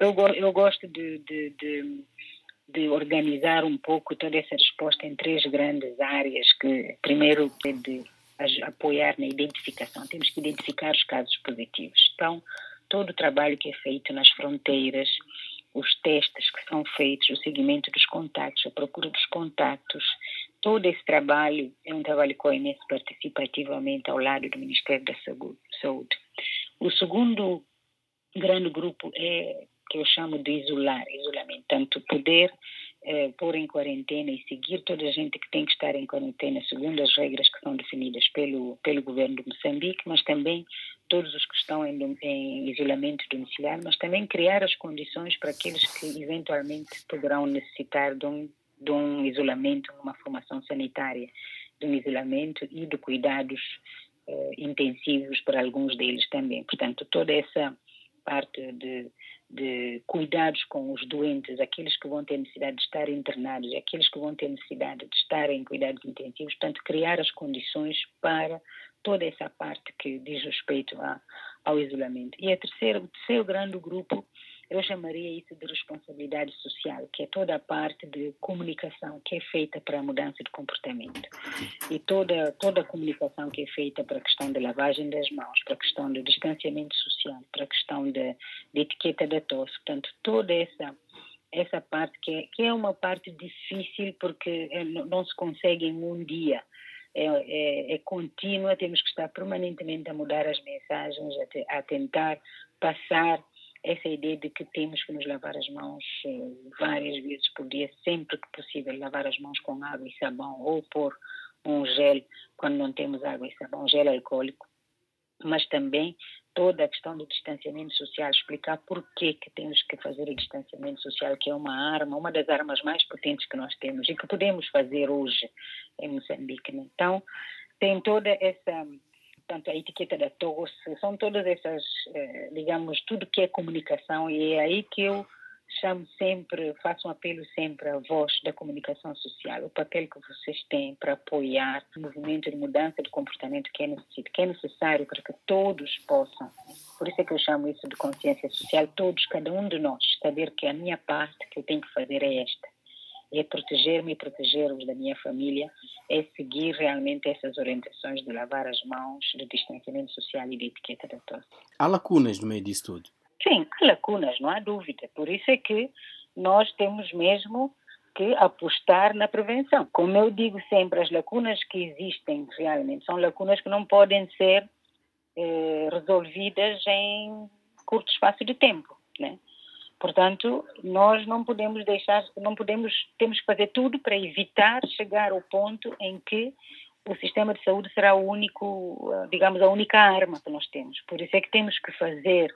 eu, eu gosto de, de, de, de, organizar um pouco toda essa resposta em três grandes áreas, que primeiro é de apoiar na identificação, temos que identificar os casos positivos. Então, todo o trabalho que é feito nas fronteiras, os testes que são feitos, o seguimento dos contatos, a procura dos contatos, todo esse trabalho é um trabalho que a OMS participa ativamente ao lado do Ministério da Saúde. O segundo grande grupo é que eu chamo de isolar, isolamento, tanto poder eh, pôr em quarentena e seguir toda a gente que tem que estar em quarentena segundo as regras que são definidas pelo pelo governo de Moçambique, mas também todos os que estão em, em isolamento domiciliar, mas também criar as condições para aqueles que eventualmente poderão necessitar de um, de um isolamento, uma formação sanitária, de um isolamento e de cuidados uh, intensivos para alguns deles também. Portanto, toda essa parte de, de cuidados com os doentes, aqueles que vão ter necessidade de estar internados, aqueles que vão ter necessidade de estar em cuidados intensivos, portanto, criar as condições para toda essa parte que diz respeito a, ao isolamento. E a terceira, o terceiro grande grupo, eu chamaria isso de responsabilidade social, que é toda a parte de comunicação que é feita para a mudança de comportamento. E toda, toda a comunicação que é feita para a questão da lavagem das mãos, para a questão do distanciamento social, para a questão de etiqueta da tosse. Portanto, toda essa essa parte que é, que é uma parte difícil porque é, não se consegue em um dia é, é, é, contínua, temos que estar permanentemente a mudar as mensagens, a, te, a, tentar passar essa ideia de que temos que nos lavar as mãos eh, várias vezes por dia, sempre que possível, lavar as mãos com água e sabão ou pôr um gel quando não temos água e sabão, gel alcoólico, mas também toda a questão do distanciamento social, explicar por que que temos que fazer o distanciamento social, que é uma arma, uma das armas mais potentes que nós temos e que podemos fazer hoje em Moçambique. Né? Então, tem toda essa, tanto a etiqueta da tosse, são todas essas, eh, digamos, tudo que é comunicação e é aí que eu chamo sempre, faço um apelo sempre à voz da comunicação social, o papel que vocês têm para apoiar o movimento de mudança de comportamento que é necessário, que é necessário para que todos possam. Por isso é que eu chamo isso de consciência social, todos, cada um de nós, saber que a minha parte que eu tenho que fazer é esta. É proteger-me e proteger os da minha família, é seguir realmente essas orientações de lavar as mãos, de distanciamento social e de etiqueta da tosse. Há lacunas no meio disso tudo? Sim, há lacunas, não há dúvida. Por isso é que nós temos mesmo que apostar na prevenção. Como eu digo sempre, as lacunas que existem realmente são lacunas que não podem ser eh, resolvidas em curto espaço de tempo, né? Portanto, nós não podemos deixar, não podemos, temos que fazer tudo para evitar chegar ao ponto em que o sistema de saúde será o único, digamos, a única arma que nós temos. Por isso é que temos que fazer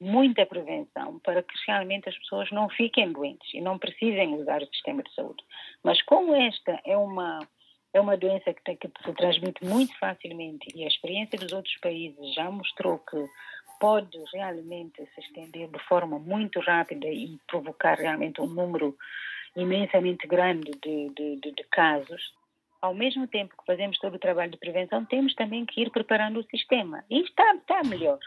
muita prevenção para que realmente as pessoas não fiquem doentes e não precisem usar o sistema de saúde. Mas como esta é uma é uma doença que, tem, que se transmite muito facilmente e a experiência dos outros países já mostrou que pode realmente se estender de forma muito rápida e provocar realmente um número imensamente grande de, de, de, de casos, ao mesmo tempo que fazemos todo o trabalho de prevenção, temos também que ir preparando o sistema. E está, está melhor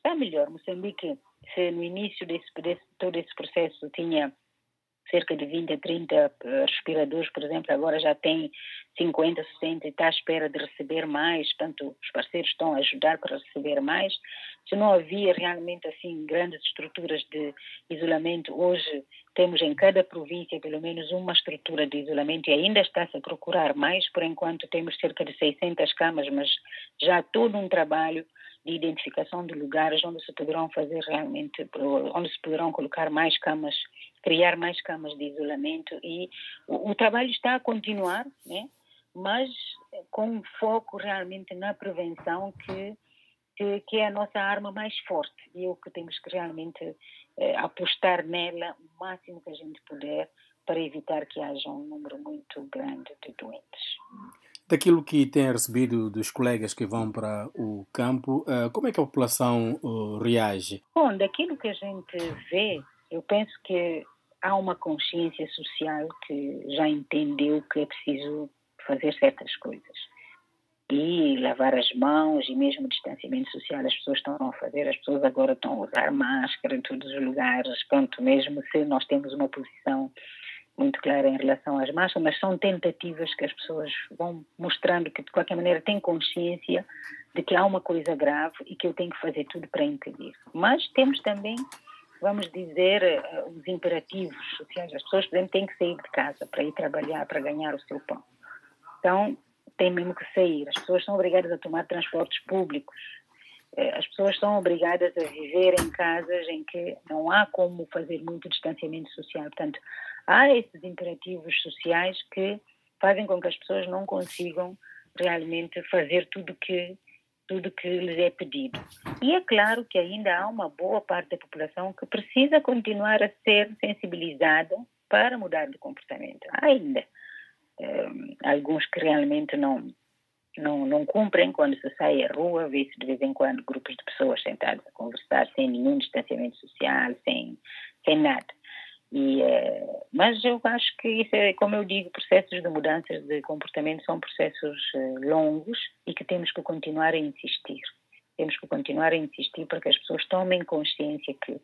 está melhor. Moçambique, se no início desse, desse, todo esse processo tinha cerca de 20 a 30 eh, respiradores, por exemplo, agora já tem 50, 60 e está à espera de receber mais, portanto, os parceiros estão a ajudar para receber mais. Se não havia realmente assim grandes estruturas de isolamento, hoje temos em cada província pelo menos uma estrutura de isolamento e ainda está-se a procurar mais, por enquanto temos cerca de 600 camas, mas já todo um trabalho de identificação de lugares onde se poderão fazer realmente, onde se poderão colocar mais camas, criar mais camas de isolamento e o, o trabalho está a continuar, né? mas com um foco realmente na prevenção que, que, que, é a nossa arma mais forte e é o que temos que realmente eh, apostar nela o máximo que a gente puder para evitar que haja um número muito grande de doentes daquilo que tem recebido dos colegas que vão para o campo, uh, como é que a população uh, reage? Bom, daquilo que a gente vê, eu penso que há uma consciência social que já entendeu que é preciso fazer certas coisas. e lavar as mãos e mesmo distanciamento social as pessoas estão a fazer, as pessoas agora estão a usar máscara em todos os lugares, pronto, mesmo se nós temos uma posição muito clara em relação às máscaras, mas são tentativas que as pessoas vão mostrando que de qualquer maneira têm consciência de que há uma coisa grave e que eu tenho que fazer tudo para impedir. Mas temos também, vamos dizer, eh, os imperativos sociais. As pessoas, por exemplo, têm que sair de casa para ir trabalhar, para ganhar o seu pão. Então, têm mesmo que sair. As pessoas são obrigadas a tomar transportes públicos. Eh, as pessoas são obrigadas a viver em casas em que não há como fazer muito distanciamento social. Portanto, há esses imperativos sociais que fazem com que as pessoas não consigam realmente fazer tudo que tudo que lhes é pedido. E é claro que ainda há uma boa parte da população que precisa continuar a ser sensibilizada para mudar de comportamento. Ainda alguns que realmente não, não, não cumprem quando se sai à rua, vê-se de vez em quando grupos de pessoas sentadas a conversar sem nenhum distanciamento social, sem, sem nada. E, uh, mas eu acho que isso é, como eu digo, processos de mudanças de comportamento são processos uh, longos e que temos que continuar a insistir. Temos que continuar a insistir para que as pessoas tomem consciência que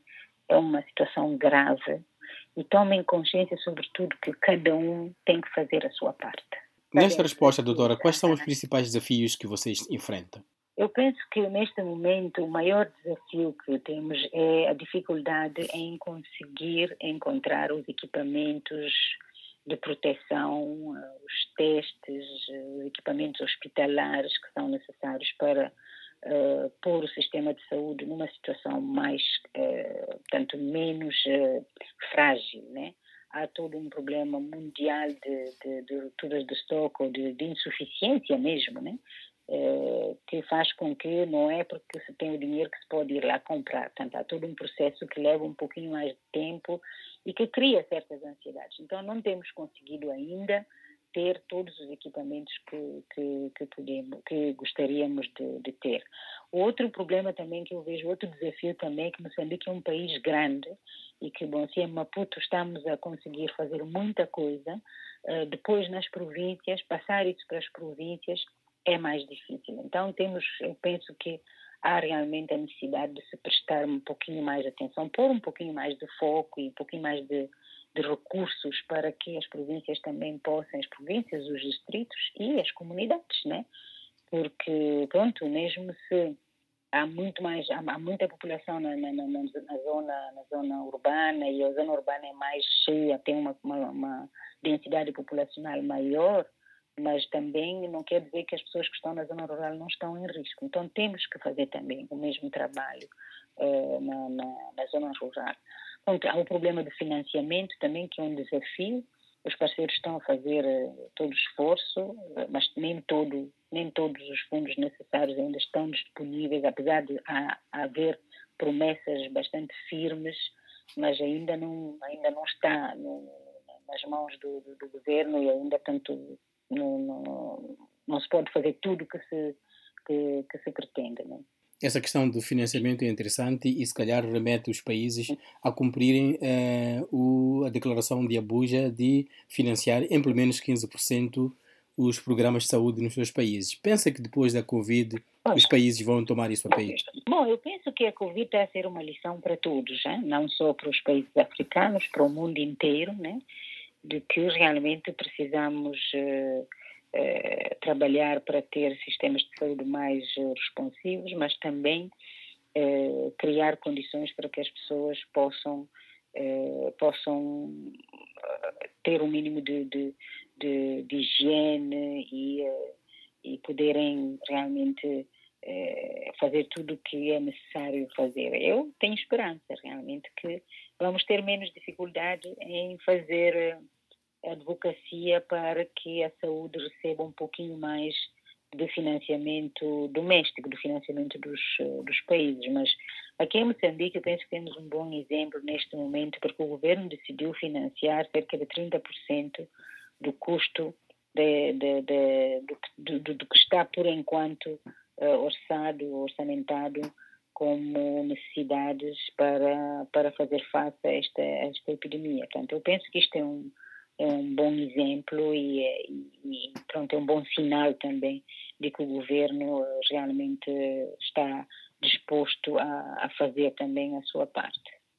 é uma situação grave e tomem consciência, sobretudo, que cada um tem que fazer a sua parte. Nesta resposta, doutora, quais são os principais desafios que vocês enfrentam? Eu penso que neste momento o maior desafio que temos é a dificuldade em conseguir encontrar os equipamentos de proteção, os testes, os equipamentos hospitalares que são necessários para uh, pôr o sistema de saúde numa situação mais, uh, tanto menos uh, frágil, né? Há todo um problema mundial de, de, de rupturas de estoque ou de, de insuficiência mesmo, né? Que faz com que não é porque se tem o dinheiro que se pode ir lá comprar. Portanto, há todo um processo que leva um pouquinho mais de tempo e que cria certas ansiedades. Então, não temos conseguido ainda ter todos os equipamentos que, que, que, podemos, que gostaríamos de, de, ter. Outro problema também que eu vejo, outro desafio também é que Moçambique é um país grande e que, bom, se em Maputo estamos a conseguir fazer muita coisa, uh, depois nas províncias, passar isso para as províncias é mais difícil. Então temos, eu penso que há realmente a necessidade de se prestar um pouquinho mais de atenção, pôr um pouquinho mais de foco e um pouquinho mais de de recursos para que as províncias também possam, as províncias, os distritos e as comunidades, né? Porque, pronto, mesmo se há muito mais, há, há muita população na, na, na, na, zona, na zona urbana e a zona urbana é mais cheia, tem uma, uma, uma densidade populacional maior, mas também não quer dizer que as pessoas que estão na zona rural não estão em risco. Então temos que fazer também o mesmo trabalho eh, na, na, na zona rural. Então, há o problema de financiamento também, que é um desafio. Os parceiros estão a fazer uh, todo o esforço, uh, mas nem, todo, nem todos os fundos necessários ainda estão disponíveis, apesar de há, haver promessas bastante firmes, mas ainda não, ainda não está no, nas mãos do, do, do, governo e ainda, tanto não, não, não se pode fazer tudo que se, que, que se pretende. Não? É? essa questão do financiamento é interessante e se calhar remete os países a cumprirem uh, o, a declaração de Abuja de financiar em pelo menos 15% os programas de saúde nos seus países. Pensa que depois da Covid os países vão tomar isso a peito? Bom, eu penso que a Covid está a ser uma lição para todos, hein? não só para os países africanos, para o mundo inteiro, né? De que realmente precisamos... Uh, eh, trabalhar para ter sistemas de saúde mais uh, responsivos, mas também criar condições para que as pessoas possam possam ter um mínimo de, de, de, de higiene e, e poderem realmente fazer tudo o que é necessário fazer. Eu tenho esperança realmente que vamos ter menos dificuldade em fazer advocacia para que a saúde receba um pouquinho mais de financiamento doméstico, do financiamento dos, dos países. Mas aqui em Moçambique eu penso que temos um bom exemplo neste momento, porque o governo decidiu financiar cerca de 30% do custo de, de, de, do, do, do, que está, por enquanto, uh, orçado, orçamentado como necessidades para, para fazer face a esta, a esta epidemia. Portanto, eu penso que isto é um, é um bom exemplo e, e, e, pronto, é um bom sinal também de que o governo realmente está disposto a, a fazer também a sua parte.